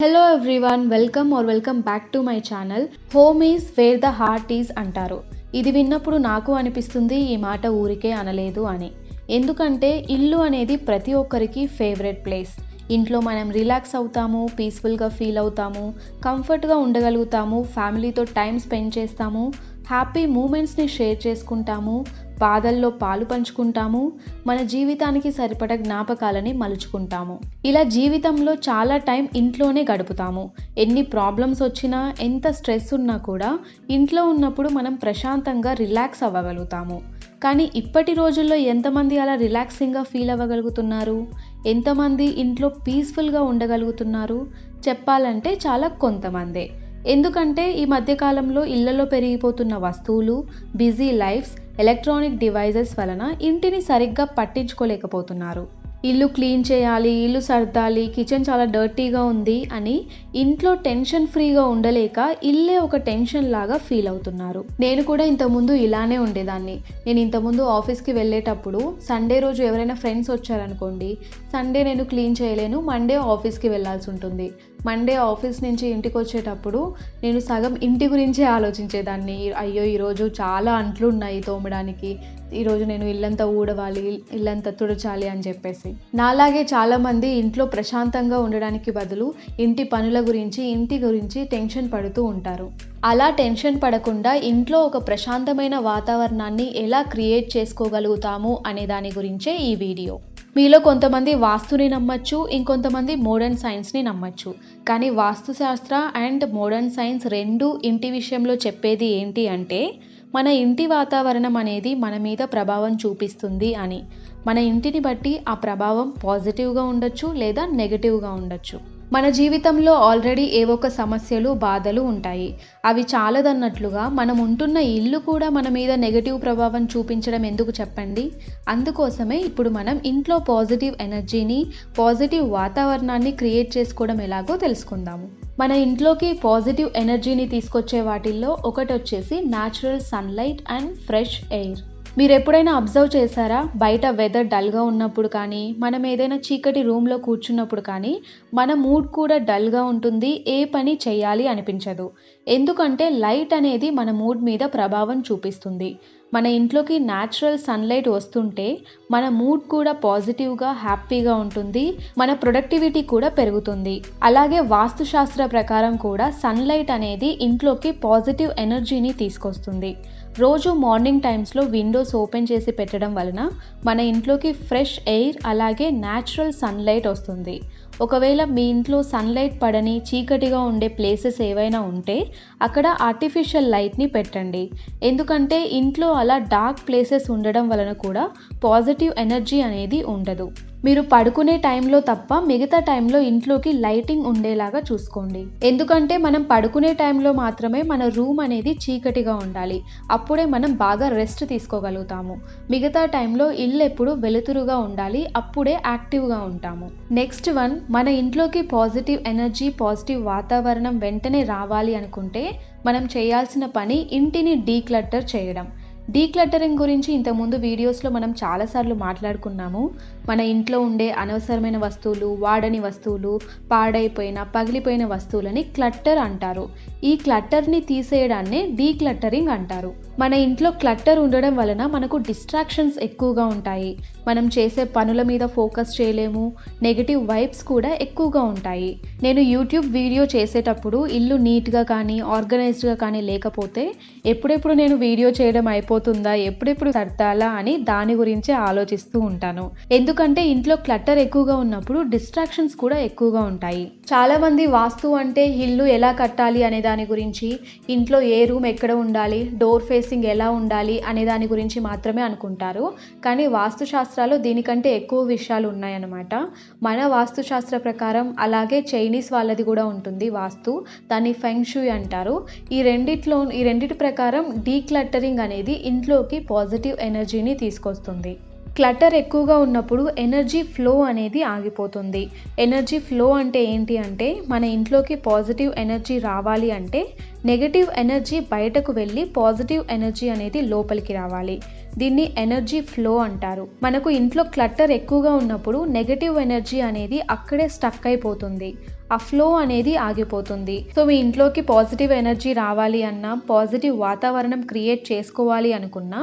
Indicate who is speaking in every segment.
Speaker 1: Hello everyone welcome or welcome back to my channel home is where the heart is అంటారు. ఇది విన్నప్పుడు నాకు అనిపిస్తుంది ఈ మాట ఊరికే అనలేదు అని. ఎందుకంటే ఇల్లు అనేది ప్రతి ఒక్కరికి ఫేవరెట్ ప్లేస్ ఇంట్లో మనం రిలాక్స్ అవుతాము పీస్ఫుల్గా ఫీల్ అవుతాము కంఫర్ట్గా ఉండగలుగుతాము ఫ్యామిలీతో టైం స్పెండ్ చేస్తాము హ్యాపీ మూమెంట్స్ని షేర్ చేసుకుంటాము బాధల్లో పాలు పంచుకుంటాము మన జీవితానికి సరిపడ జ్ఞాపకాలని మలుచుకుంటాము. ఇలా జీవితంలో చాలా టైం ఇంట్లోనే గడుపుతాము. ఎన్ని ప్రాబ్లమ్స్ వచ్చినా ఎంత స్ట్రెస్ ఉన్నా కూడా ఇంట్లో ఉన్నప్పుడు మనం ప్రశాంతంగా రిలాక్స్ అవ్వగలుగుతాము. కానీ ఇప్పటి రోజుల్లో ఎంతమంది అలా రిలాక్సింగ్గా ఫీల్ అవ్వగలుగుతున్నారు? ఎంతమంది ఇంట్లో పీస్ఫుల్గా ఉండగలుగుతున్నారు? చెప్పాలంటే చాలా కొంతమందే. ఎందుకంటే ఈ మధ్యకాలంలో ఇళ్ళలో పెరిగిపోతున్న వస్తువులు బిజీ లైఫ్స్ ఎలక్ట్రానిక్ డివైజెస్ వలన ఇంటిని సరిగ్గా పట్టించుకోలేకపోతున్నారు. ఇల్లు క్లీన్ చేయాలి ఇల్లు సర్దాలి కిచెన్ చాలా డర్టీగా ఉంది అని ఇంట్లో టెన్షన్ ఫ్రీగా ఉండలేక ఇల్లే ఒక టెన్షన్ లాగా ఫీల్ అవుతున్నారు. నేను కూడా ఇంతకుముందు ఇలానే ఉండేదాన్ని. నేను ఇంతకుముందు ఆఫీస్కి వెళ్ళేటప్పుడు సండే రోజు ఎవరైనా ఫ్రెండ్స్ వచ్చారనుకోండి సండే నేను క్లీన్ చేయలేను మండే ఆఫీస్కి వెళ్ళాల్సి ఉంటుంది. మండే ఆఫీస్ నుంచి ఇంటికి వచ్చేటప్పుడు నేను సగం ఇంటి గురించే ఆలోచించేదాన్ని. అయ్యో ఈరోజు చాలా అంట్లు ఉన్నాయి తోమడానికి. ఈరోజు నేను ఇల్లంతా ఊడవాలి ఇల్లంతా తుడచాలి అని చెప్పేసి. నాలాగే చాలామంది ఇంట్లో ప్రశాంతంగా ఉండడానికి బదులు ఇంటి పనుల గురించి ఇంటి గురించి టెన్షన్ పడుతూ ఉంటారు. అలా టెన్షన్ పడకుండా ఇంట్లో ఒక ప్రశాంతమైన వాతావరణాన్ని ఎలా క్రియేట్ చేసుకోగలుగుతాము అనే దాని గురించే ఈ వీడియో. మీలో కొంతమంది వాస్తుని నమ్మచ్చు ఇంకొంతమంది మోడర్న్ సైన్స్ని నమ్మచ్చు. కానీ వాస్తుశాస్త్ర అండ్ మోడర్న్ సైన్స్ రెండు ఇంటి విషయంలో చెప్పేది ఏంటి అంటే మన ఇంటి వాతావరణం అనేది మన మీద ప్రభావం చూపిస్తుంది అని. మన ఇంటిని బట్టి ఆ ప్రభావం పాజిటివ్గా ఉండొచ్చు లేదా నెగటివ్గా ఉండొచ్చు. మన జీవితంలో ఆల్రెడీ ఏవో ఒక సమస్యలు బాధలు ఉంటాయి. అవి చాలదన్నట్లుగా మనం ఉంటున్న ఇల్లు కూడా మన మీద నెగటివ్ ప్రభావం చూపించడం ఎందుకు చెప్పండి? అందుకోసమే ఇప్పుడు మనం ఇంట్లో పాజిటివ్ ఎనర్జీని పాజిటివ్ వాతావరణాన్ని క్రియేట్ చేసుకోవడం ఎలాగో తెలుసుకుందాము. మన ఇంట్లోకి పాజిటివ్ ఎనర్జీని తీసుకొచ్చే వాటిల్లో ఒకటి వచ్చేసి natural sunlight and fresh air మీరు ఎప్పుడైనా అబ్జర్వ్ చేశారా? బయట వెదర్ డల్గా ఉన్నప్పుడు కానీ మనం ఏదైనా చీకటి రూమ్లో కూర్చున్నప్పుడు కానీ మన మూడ్ కూడా డల్గా ఉంటుంది ఏ పని చేయాలి అనిపించదు. ఎందుకంటే లైట్ అనేది మన మూడ్ మీద ప్రభావం చూపిస్తుంది. మన ఇంట్లోకి న్యాచురల్ సన్లైట్ వస్తుంటే మన మూడ్ కూడా పాజిటివ్గా హ్యాపీగా ఉంటుంది. మన ప్రొడక్టివిటీ కూడా పెరుగుతుంది. అలాగే వాస్తుశాస్త్ర ప్రకారం కూడా సన్లైట్ అనేది ఇంట్లోకి పాజిటివ్ ఎనర్జీని తీసుకొస్తుంది. రోజు మార్నింగ్ టైమ్స్లో విండోస్ ఓపెన్ చేసి పెట్టడం వలన మన ఇంట్లోకి ఫ్రెష్ ఎయిర్ అలాగే న్యాచురల్ సన్లైట్ వస్తుంది. ఒకవేళ మీ ఇంట్లో సన్లైట్ పడని చీకటిగా ఉండే ప్లేసెస్ ఏవైనా ఉంటే అక్కడ ఆర్టిఫిషియల్ లైట్ని పెట్టండి. ఎందుకంటే ఇంట్లో అలా డార్క్ ప్లేసెస్ ఉండడం వలన కూడా పాజిటివ్ ఎనర్జీ అనేది ఉండదు. మీరు పడుకునే టైంలో తప్ప మిగతా టైంలో ఇంట్లోకి లైటింగ్ ఉండేలాగా చూసుకోండి. ఎందుకంటే మనం పడుకునే టైంలో మాత్రమే మన రూమ్ అనేది చీకటిగా ఉండాలి. అప్పుడే మనం బాగా రెస్ట్ తీసుకోగలుగుతాము. మిగతా టైంలో ఇల్లు ఎప్పుడు వెలుతురుగా ఉండాలి. అప్పుడే యాక్టివ్గా ఉంటాము. నెక్స్ట్ వన్ మన ఇంట్లోకి పాజిటివ్ ఎనర్జీ పాజిటివ్ వాతావరణం వెంటనే రావాలి అనుకుంటే మనం చేయాల్సిన పని ఇంటిని డీక్లట్టర్ చేయడం. డీక్లటరింగ్ గురించి ఇంతకుముందు వీడియోస్లో మనం చాలాసార్లు మాట్లాడుకున్నాము. మన ఇంట్లో ఉండే అనవసరమైన వస్తువులు వాడని వస్తువులు పాడైపోయిన పగిలిపోయిన వస్తువులని క్లట్టర్ అంటారు. ఈ క్లట్టర్ని తీసేయడాన్నే డీక్లట్టరింగ్ అంటారు. మన ఇంట్లో క్లట్టర్ ఉండడం వలన మనకు డిస్ట్రాక్షన్స్ ఎక్కువగా ఉంటాయి. మనం చేసే పనుల మీద ఫోకస్ చేయలేము. నెగిటివ్ వైబ్స్ కూడా ఎక్కువగా ఉంటాయి. నేను యూట్యూబ్ వీడియో చేసేటప్పుడు ఇల్లు నీట్గా కానీ ఆర్గనైజ్డ్గా కానీ లేకపోతే ఎప్పుడెప్పుడు నేను వీడియో చేయడం అయిపోతుందా ఎప్పుడెప్పుడు సర్దాలా అని దాని గురించే ఆలోచిస్తూ ఉంటాను. ఎందుకంటే ఇంట్లో క్లట్టర్ ఎక్కువగా ఉన్నప్పుడు డిస్ట్రాక్షన్స్ కూడా ఎక్కువగా ఉంటాయి. చాలా మంది వాస్తు అంటే ఇల్లు ఎలా కట్టాలి అనే దాని గురించి ఇంట్లో ఏ రూమ్ ఎక్కడ ఉండాలి డోర్ ఫేసింగ్ ఎలా ఉండాలి అనే దాని గురించి మాత్రమే అనుకుంటారు. కానీ వాస్తుశాస్త్రాలు దీనికంటే ఎక్కువ విషయాలు ఉన్నాయన్నమాట. మన వాస్తుశాస్త్ర ప్రకారం అలాగే చైనీస్ వాళ్ళది కూడా ఉంటుంది వాస్తు. దాన్ని ఫెంగ్షూయ్ అంటారు. ఈ రెండిట్లో ఈ రెండిటి ప్రకారం డీక్లట్టరింగ్ అనేది ఇంట్లోకి పాజిటివ్ ఎనర్జీని తీసుకొస్తుంది. క్లటర్ ఎక్కువగా ఉన్నప్పుడు ఎనర్జీ ఫ్లో అనేది ఆగిపోతుంది. ఎనర్జీ ఫ్లో అంటే ఏంటి అంటే మన ఇంట్లోకి పాజిటివ్ ఎనర్జీ రావాలి అంటే నెగటివ్ ఎనర్జీ బయటకు వెళ్ళి పాజిటివ్ ఎనర్జీ అనేది లోపలికి రావాలి. దీన్ని ఎనర్జీ ఫ్లో అంటారు. మనకు ఇంట్లో క్లట్టర్ ఎక్కువగా ఉన్నప్పుడు నెగటివ్ ఎనర్జీ అనేది అక్కడే స్టక్ అయిపోతుంది. ఆ ఫ్లో అనేది ఆగిపోతుంది. సో మీ ఇంట్లోకి పాజిటివ్ ఎనర్జీ రావాలి అన్నా పాజిటివ్ వాతావరణం క్రియేట్ చేసుకోవాలి అనుకున్నా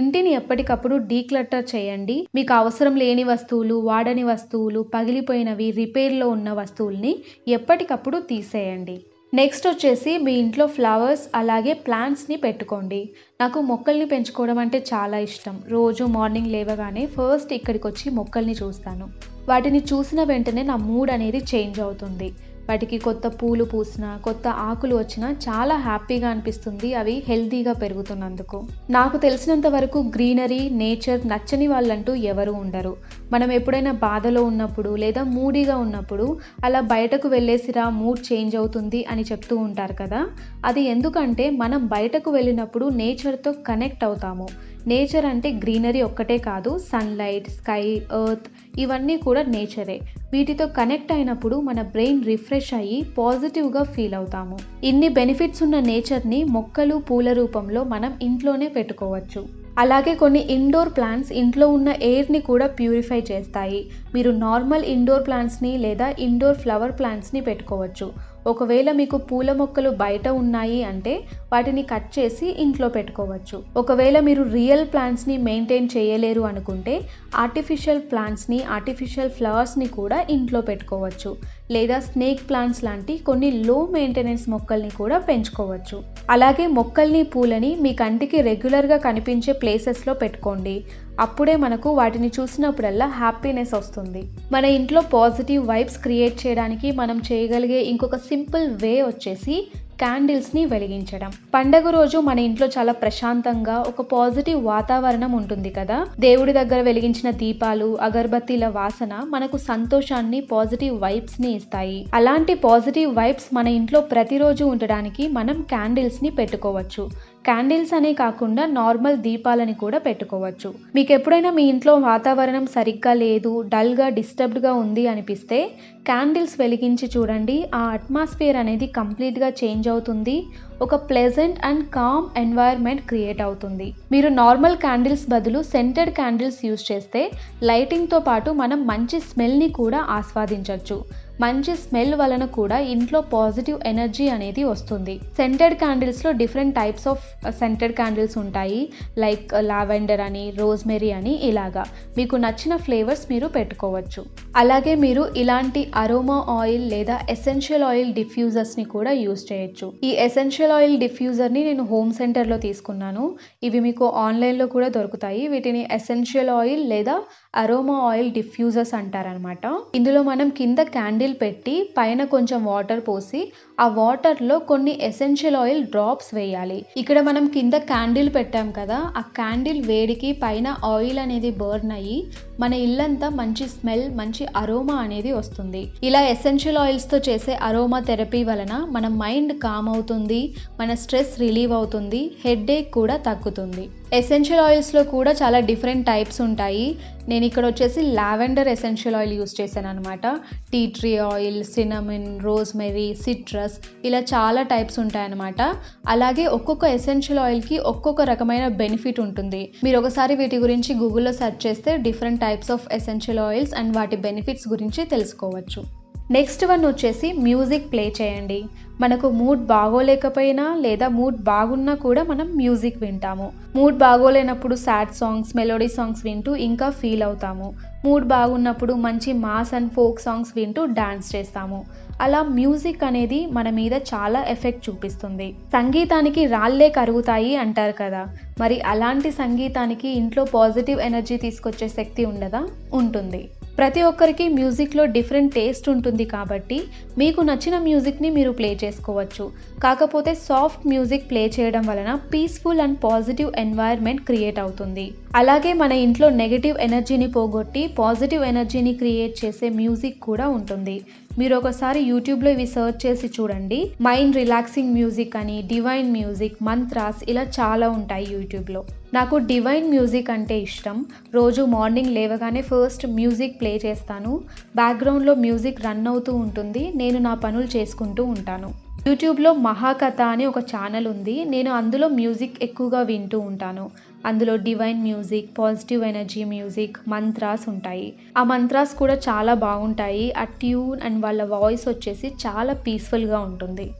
Speaker 1: ఇంటిని ఎప్పటికప్పుడు డీక్లట్టర్ చేయండి. మీకు అవసరం లేని వస్తువులు వాడని వస్తువులు పగిలిపోయినవి రిపేర్లో ఉన్న వస్తువుల్ని ఎప్పటికప్పుడు తీసేయండి. నెక్స్ట్ వచ్చేసి మీ ఇంట్లో ఫ్లవర్స్ అలాగే ప్లాంట్స్ని పెట్టుకోండి. నాకు మొక్కల్ని పెంచుకోవడం అంటే చాలా ఇష్టం. రోజు మార్నింగ్ లేవగానే ఫస్ట్ ఇక్కడికి వచ్చి మొక్కల్ని చూస్తాను. వాటిని చూసిన వెంటనే నా మూడ్ అనేది చేంజ్ అవుతుంది. వాటికి కొత్త పూలు పూసిన కొత్త ఆకులు వచ్చినా చాలా హ్యాపీగా అనిపిస్తుంది. అవి హెల్తీగా పెరుగుతున్నందుకు. నాకు తెలిసినంత వరకు గ్రీనరీ నేచర్ నచ్చని వాళ్ళంటూ ఎవరు ఉండరు. మనం ఎప్పుడైనా బాధలో ఉన్నప్పుడు లేదా మూడీగా ఉన్నప్పుడు అలా బయటకు వెళ్ళేసిరా మూడ్ చేంజ్ అవుతుంది అని చెప్తూ ఉంటారు కదా? అది ఎందుకంటే మనం బయటకు వెళ్ళినప్పుడు నేచర్తో కనెక్ట్ అవుతాము. నేచర్ అంటే గ్రీనరీ ఒక్కటే కాదు సన్లైట్ స్కై ఎర్త్ ఇవన్నీ కూడా నేచరే. వీటితో కనెక్ట్ అయినప్పుడు మన బ్రెయిన్ రిఫ్రెష్ అయ్యి పాజిటివ్గా ఫీల్ అవుతాము. ఇన్ని బెనిఫిట్స్ ఉన్న నేచర్ని మొక్కలు పూల రూపంలో మనం ఇంట్లోనే పెట్టుకోవచ్చు. అలాగే కొన్ని ఇండోర్ ప్లాంట్స్ ఇంట్లో ఉన్న ఎయిర్ని కూడా ప్యూరిఫై చేస్తాయి. మీరు నార్మల్ ఇండోర్ ప్లాంట్స్ని లేదా ఇండోర్ ఫ్లవర్ ప్లాంట్స్ని పెట్టుకోవచ్చు. ఒకవేళ మీకు పూల మొక్కలు బయట ఉన్నాయి అంటే వాటిని కట్ చేసి ఇంట్లో పెట్టుకోవచ్చు. ఒకవేళ మీరు రియల్ ప్లాంట్స్ని మెయింటైన్ చేయలేరు అనుకుంటే ఆర్టిఫిషియల్ ప్లాంట్స్ని ఆర్టిఫిషియల్ ఫ్లవర్స్ని కూడా ఇంట్లో పెట్టుకోవచ్చు. లేదా స్నేక్ ప్లాంట్స్ లాంటి కొన్ని లో మెయింటెనెన్స్ మొక్కల్ని కూడా పెంచుకోవచ్చు. అలాగే మొక్కల్ని పూలని మీ కంటికి రెగ్యులర్గా కనిపించే ప్లేసెస్లో పెట్టుకోండి. అప్పుడే మనకు వాటిని చూసినప్పుడల్లా హ్యాపీనెస్ వస్తుంది. మన ఇంట్లో పాజిటివ్ వైబ్స్ క్రియేట్ చేయడానికి మనం చేయగలిగే ఇంకొక సింపుల్ వే వచ్చేసి క్యాండిల్స్ని వెలిగించడం. పండగ రోజు మన ఇంట్లో చాలా ప్రశాంతంగా ఒక పాజిటివ్ వాతావరణం ఉంటుంది కదా? దేవుడి దగ్గర వెలిగించిన దీపాలు అగర్బత్తీల వాసన మనకు సంతోషాన్ని పాజిటివ్ వైబ్స్ని ఇస్తాయి. అలాంటి పాజిటివ్ వైబ్స్ మన ఇంట్లో ప్రతిరోజు ఉండడానికి మనం క్యాండిల్స్ని పెట్టుకోవచ్చు. క్యాండిల్స్ అనే కాకుండా నార్మల్ దీపాలని కూడా పెట్టుకోవచ్చు. మీకు ఎప్పుడైనా మీ ఇంట్లో వాతావరణం సరిగ్గా లేదు డల్గా డిస్టర్బ్డ్గా ఉంది అనిపిస్తే క్యాండిల్స్ వెలిగించి చూడండి. ఆ అట్మాస్ఫియర్ అనేది కంప్లీట్గా చేంజ్ అవుతుంది. ఒక pleasant and calm environment create అవుతుంది. మీరు నార్మల్ క్యాండిల్స్ బదులు సెంటెడ్ క్యాండిల్స్ యూస్ చేస్తే లైటింగ్తో పాటు మనం మంచి స్మెల్ని కూడా ఆస్వాదించవచ్చు మంచి స్మెల్ వలన కూడా ఇంట్లో పాజిటివ్ ఎనర్జీ అనేది వస్తుంది. Scented క్యాండిల్స్లో different types of scented candles ఉంటాయి. లైక్ లావెండర్ uh, అని రోజ్మెరీ అని ఇలాగా. మీకు నచ్చిన ఫ్లేవర్స్ మీరు పెట్టుకోవచ్చు. అలాగే మీరు ఇలాంటి అరోమా ఆయిల్ లేదా ఎసెన్షియల్ ఆయిల్ డిఫ్యూజర్స్ని కూడా యూస్ చేయొచ్చు. ఈ ఎసెన్షియల్ ఆయిల్ డిఫ్యూజర్ని నేను హోమ్ సెంటర్లో తీసుకున్నాను. ఇవి మీకు ఆన్లైన్లో కూడా దొరుకుతాయి. వీటిని ఎసెన్షియల్ ఆయిల్ లేదా అరోమా ఆయిల్ డిఫ్యూజర్స్ అంటారనమాట ఇందులో మనం కింద క్యాండిల్ పెట్టి పైన కొంచెం వాటర్ పోసి ఆ వాటర్లో కొన్ని ఎసెన్షియల్ ఆయిల్ డ్రాప్స్ వేయాలి. ఇక్కడ మనం కింద క్యాండిల్ పెట్టాం కదా ఆ క్యాండిల్ వేడికి పైన ఆయిల్ అనేది బర్న్ అయ్యి మన ఇల్లంతా మంచి స్మెల్ మంచి అరోమా అనేది వస్తుంది. ఇలా ఎసెన్షియల్ ఆయిల్స్తో చేసే అరోమా థెరపీ వలన మన మైండ్ కామ్ అవుతుంది మన స్ట్రెస్ రిలీవ్ అవుతుంది హెడ్ఏక్ కూడా తగ్గుతుంది. ఎసెన్షియల్ ఆయిల్స్లో కూడా చాలా డిఫరెంట్ టైప్స్ ఉంటాయి. నేను ఇక్కడ వచ్చేసి లావెండర్ ఎసెన్షియల్ ఆయిల్ యూస్ చేశాను అనమాట tea tree oil cinnamon rosemary citrus ఇలా చాలా టైప్స్ ఉంటాయన్నమాట. అలాగే ఒక్కొక్క ఎసెన్షియల్ ఆయిల్కి ఒక్కొక్క రకమైన బెనిఫిట్ ఉంటుంది. మీరు ఒకసారి వీటి గురించి గూగుల్లో సెర్చ్ చేస్తే different types of essential oils and వాటి బెనిఫిట్స్ గురించి తెలుసుకోవచ్చు. నెక్స్ట్ వన్ వచ్చేసి మ్యూజిక్ ప్లే చేయండి. మనకు మూడ్ బాగోలేకపోయినా లేదా మూడ్ బాగున్నా కూడా మనం మ్యూజిక్ వింటాము. మూడ్ బాగోలేనప్పుడు సాడ్ సాంగ్స్ మెలోడీ సాంగ్స్ వింటూ ఇంకా ఫీల్ అవుతాము. మూడ్ బాగున్నప్పుడు మంచి మాస్ అండ్ ఫోక్ సాంగ్స్ వింటూ డాన్స్ చేస్తాము. అలా మ్యూజిక్ అనేది మన మీద చాలా ఎఫెక్ట్ చూపిస్తుంది. సంగీతానికి రాళ్ళే కరుగుతాయి అంటారు కదా. మరి అలాంటి సంగీతానికి ఇంట్లో పాజిటివ్ ఎనర్జీ తీసుకొచ్చే శక్తి ఉండదా? ఉంటుంది. ప్రతి ఒక్కరికి మ్యూజిక్లో డిఫరెంట్ టేస్ట్ ఉంటుంది కాబట్టి మీకు నచ్చిన మ్యూజిక్ని మీరు ప్లే చేసుకోవచ్చు. కాకపోతే సాఫ్ట్ మ్యూజిక్ ప్లే చేయడం వలన peaceful and positive environment create అవుతుంది. అలాగే మన ఇంట్లో నెగటివ్ ఎనర్జీని పోగొట్టి పాజిటివ్ ఎనర్జీని క్రియేట్ చేసే మ్యూజిక్ కూడా ఉంటుంది. మీరు ఒకసారి యూట్యూబ్లో ఇవి సర్చ్ చేసి చూడండి. మైండ్ రిలాక్సింగ్ మ్యూజిక్ అని డివైన్ మ్యూజిక్ మంత్రాస్ ఇలా చాలా ఉంటాయి యూట్యూబ్లో. నాకు డివైన్ మ్యూజిక్ అంటే ఇష్టం. రోజు మార్నింగ్ లేవగానే ఫస్ట్ మ్యూజిక్ ప్లే చేస్తాను. బ్యాక్గ్రౌండ్లో మ్యూజిక్ రన్ అవుతూ ఉంటుంది. నేను నా పనులు చేసుకుంటూ ఉంటాను. యూట్యూబ్లో మహాకథ అని ఒక ఛానల్ ఉంది. నేను అందులో మ్యూజిక్ ఎక్కువగా వింటూ ఉంటాను. అందులో divine music positive energy music mantras ఉంటాయి. ఆ మంత్రాస్ కూడా చాలా బాగుంటాయి. ఆ ట్యూన్ అండ్ వాళ్ళ వాయిస్ వచ్చేసి చాలా పీస్ఫుల్గా ఉంటుంది.